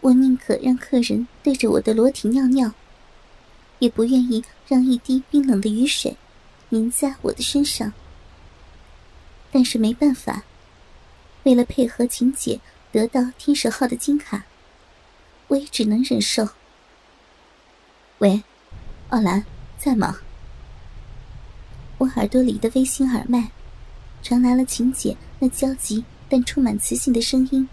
我宁可让客人对着我的裸体尿尿，也不愿意让一滴冰冷的雨水淋在我的身上。但是没办法，为了配合秦姐得到天使号的金卡，我也只能忍受。喂，奥兰，在吗？我耳朵里的微星耳麦传来了秦姐那焦急但充满磁性的声音。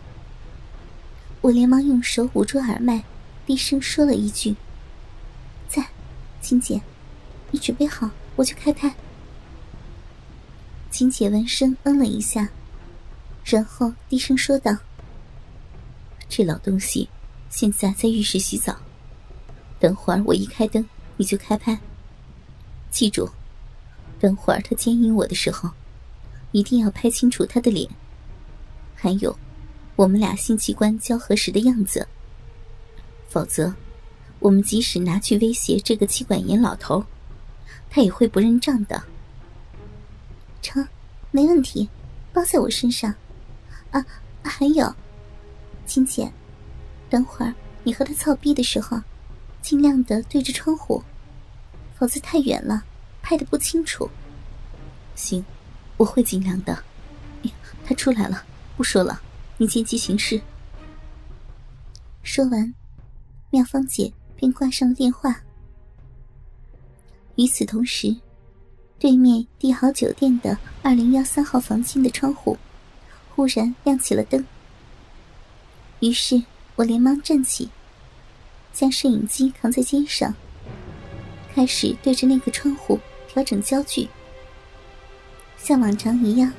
我连忙用手捂住耳麦，低声说了一句：“在，秦姐，你准备好，我就开拍。”秦姐闻声嗯了一下，然后低声说道：“这老东西现在在浴室洗澡，等会儿我一开灯，你就开拍。记住。”等会儿他奸淫我的时候，一定要拍清楚他的脸，还有我们俩性器官交合时的样子。否则，我们即使拿去威胁这个妻管严老头，他也会不认账的。成，没问题，包在我身上。啊，还有，金姐，等会儿你和他操逼的时候，尽量的对着窗户，否则太远了。拍的不清楚。行，我会尽量的。他出来了，不说了，你见机行事。说完，妙芳姐便挂上了电话。与此同时，对面帝豪酒店的二零幺三号房间的窗户忽然亮起了灯。于是我连忙站起，将摄影机扛在肩上，开始对着那个窗户。调整焦距，像往常一样。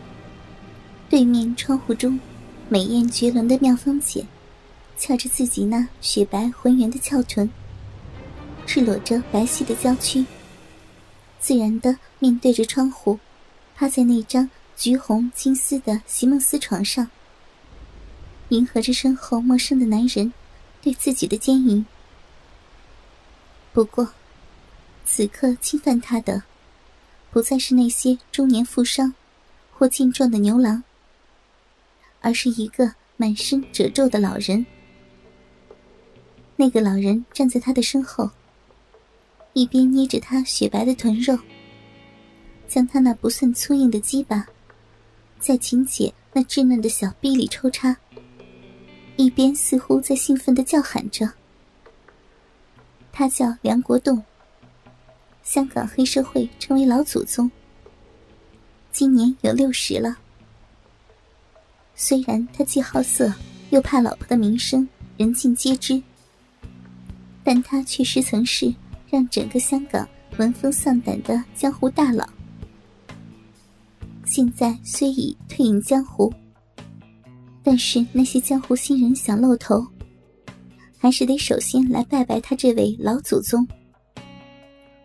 对面窗户中，美艳绝伦的妙芳姐，翘着自己那雪白浑圆的翘臀，赤裸着白皙的娇躯，自然的面对着窗户，趴在那张橘红金丝的席梦思床上，迎合着身后陌生的男人对自己的奸淫。不过，此刻侵犯她的。不再是那些中年富商或健壮的牛郎，而是一个满身褶皱的老人。那个老人站在他的身后，一边捏着他雪白的臀肉，将他那不算粗硬的鸡巴在秦姐那稚嫩的小臂里抽插，一边似乎在兴奋的叫喊着：“他叫梁国栋。”香港黑社会称为老祖宗，今年有六十了。虽然他既好色又怕老婆的名声人尽皆知，但他确实曾是让整个香港闻风丧胆的江湖大佬。现在虽已退隐江湖，但是那些江湖新人想露头，还是得首先来拜拜他这位老祖宗。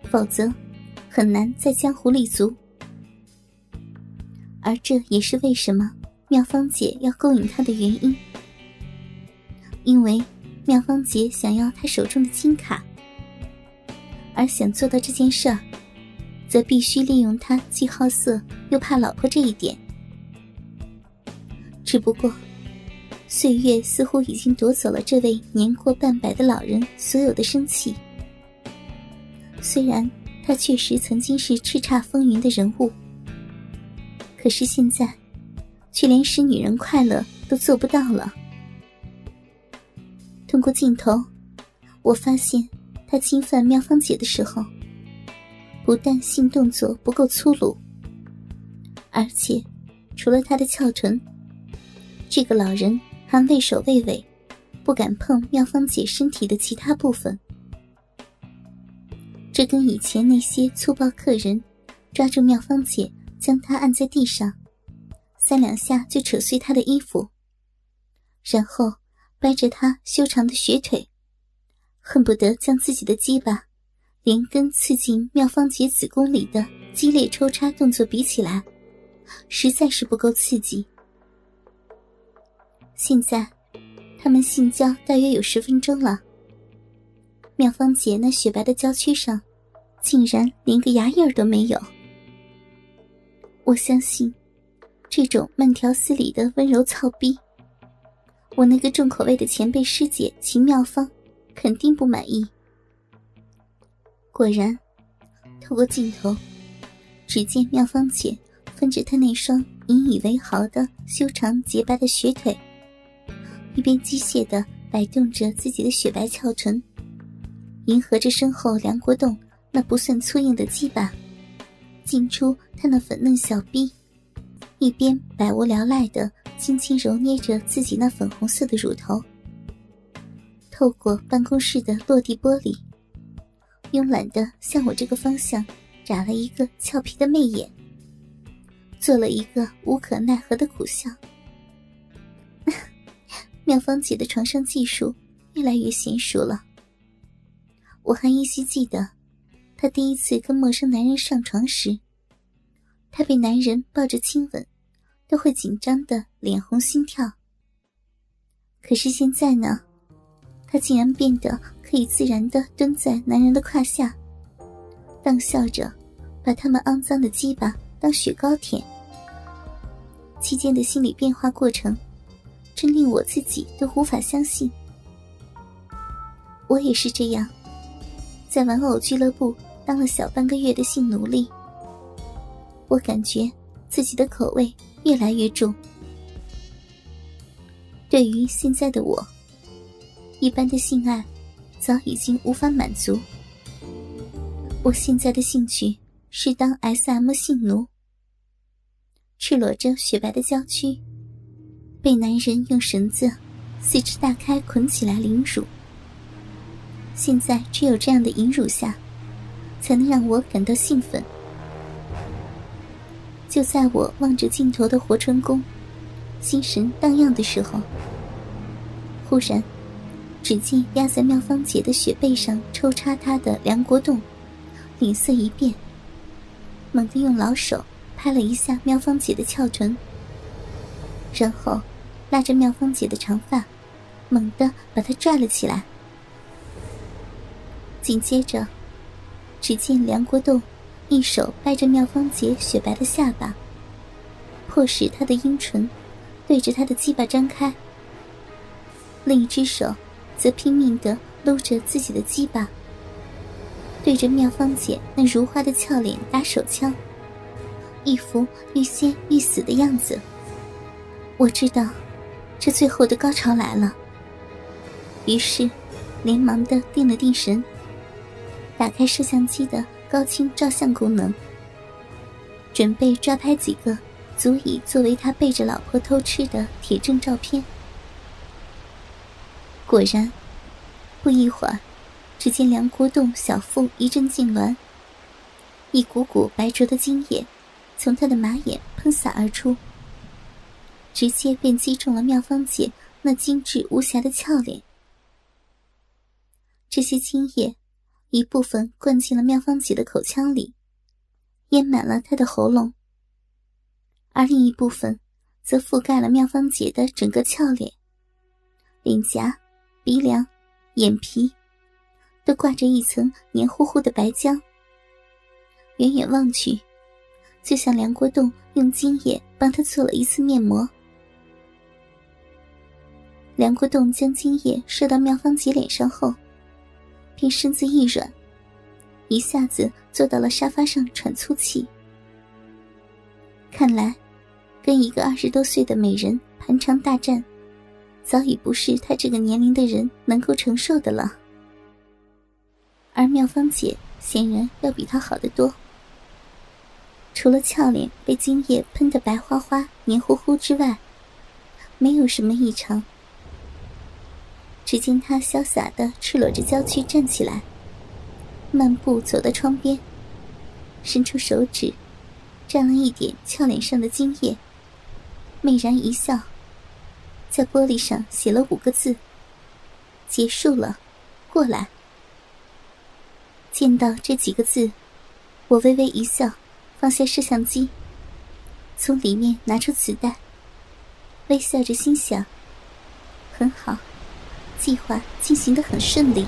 否则，很难在江湖立足。而这也是为什么妙芳姐要勾引他的原因。因为妙芳姐想要他手中的金卡，而想做到这件事，则必须利用他既好色又怕老婆这一点。只不过，岁月似乎已经夺走了这位年过半百的老人所有的生气。虽然他确实曾经是叱咤风云的人物，可是现在，却连使女人快乐都做不到了。通过镜头，我发现他侵犯妙芳姐的时候，不但性动作不够粗鲁，而且除了他的翘臀，这个老人还畏首畏尾，不敢碰妙芳姐身体的其他部分。这跟以前那些粗暴客人抓住妙芳姐，将她按在地上，三两下就扯碎她的衣服，然后掰着她修长的雪腿，恨不得将自己的鸡巴连根刺进妙芳姐子宫里的激烈抽插动作比起来，实在是不够刺激。现在，他们性交大约有十分钟了。妙芳姐那雪白的娇躯上，竟然连个牙印儿都没有。我相信，这种慢条斯理的温柔操逼，我那个重口味的前辈师姐秦妙芳肯定不满意。果然，透过镜头，只见妙芳姐分着她那双引以为豪的修长洁白的雪腿，一边机械的摆动着自己的雪白翘臀，迎合着身后梁国栋那不算粗硬的鸡巴，进出他那粉嫩小臂，一边百无聊赖的轻轻揉捏着自己那粉红色的乳头，透过办公室的落地玻璃。慵懒的向我这个方向眨了一个俏皮的媚眼，做了一个无可奈何的苦笑。妙芳姐的床上技术越来越娴熟了。我还依稀记得，她第一次跟陌生男人上床时，她被男人抱着亲吻，都会紧张的脸红心跳。可是现在呢？他竟然变得可以自然的蹲在男人的胯下，荡笑着，把他们肮脏的鸡巴当雪糕舔。期间的心理变化过程，真令我自己都无法相信。我也是这样，在玩偶俱乐部当了小半个月的性奴隶，我感觉自己的口味越来越重。对于现在的我。一般的性爱，早已经无法满足。我现在的兴趣是当 S.M 性奴，赤裸着雪白的娇躯，被男人用绳子四肢大开捆起来凌辱。现在只有这样的淫辱下，才能让我感到兴奋。就在我望着镜头的活春宫，心神荡漾的时候，忽然。只见压在妙芳姐的雪背上抽插她的梁国栋，脸色一变，猛地用老手拍了一下妙芳姐的翘臀，然后拉着妙芳姐的长发，猛地把她拽了起来。紧接着，只见梁国栋一手掰着妙芳姐雪白的下巴，迫使她的阴唇对着她的鸡巴张开，另一只手。则拼命的搂着自己的鸡巴，对着妙芳姐那如花的俏脸打手枪，一副欲仙欲死的样子。我知道，这最后的高潮来了。于是，连忙的定了定神，打开摄像机的高清照相功能，准备抓拍几个足以作为他背着老婆偷吃的铁证照片。果然，不一会儿，只见梁国栋小腹一阵痉挛，一股股白灼的精液从他的马眼喷洒而出，直接便击中了妙芳姐那精致无瑕的俏脸。这些精液一部分灌进了妙芳姐的口腔里，淹满了她的喉咙，而另一部分则覆盖了妙芳姐的整个俏脸、脸颊。鼻梁、眼皮，都挂着一层黏糊糊的白浆。远远望去，就像梁国栋用精液帮她做了一次面膜。梁国栋将精液射到妙芳姐脸上后，便身子一软，一下子坐到了沙发上喘粗气。看来，跟一个二十多岁的美人盘肠大战。早已不是他这个年龄的人能够承受的了，而妙芳姐显然要比他好得多。除了俏脸被精液喷得白花花、黏糊糊之外，没有什么异常。只见他潇洒的赤裸着娇躯站起来，漫步走到窗边，伸出手指，沾了一点俏脸上的精液，媚然一笑。在玻璃上写了五个字：“结束了，过来。”见到这几个字，我微微一笑，放下摄像机，从里面拿出磁带，微笑着心想：“很好，计划进行得很顺利。”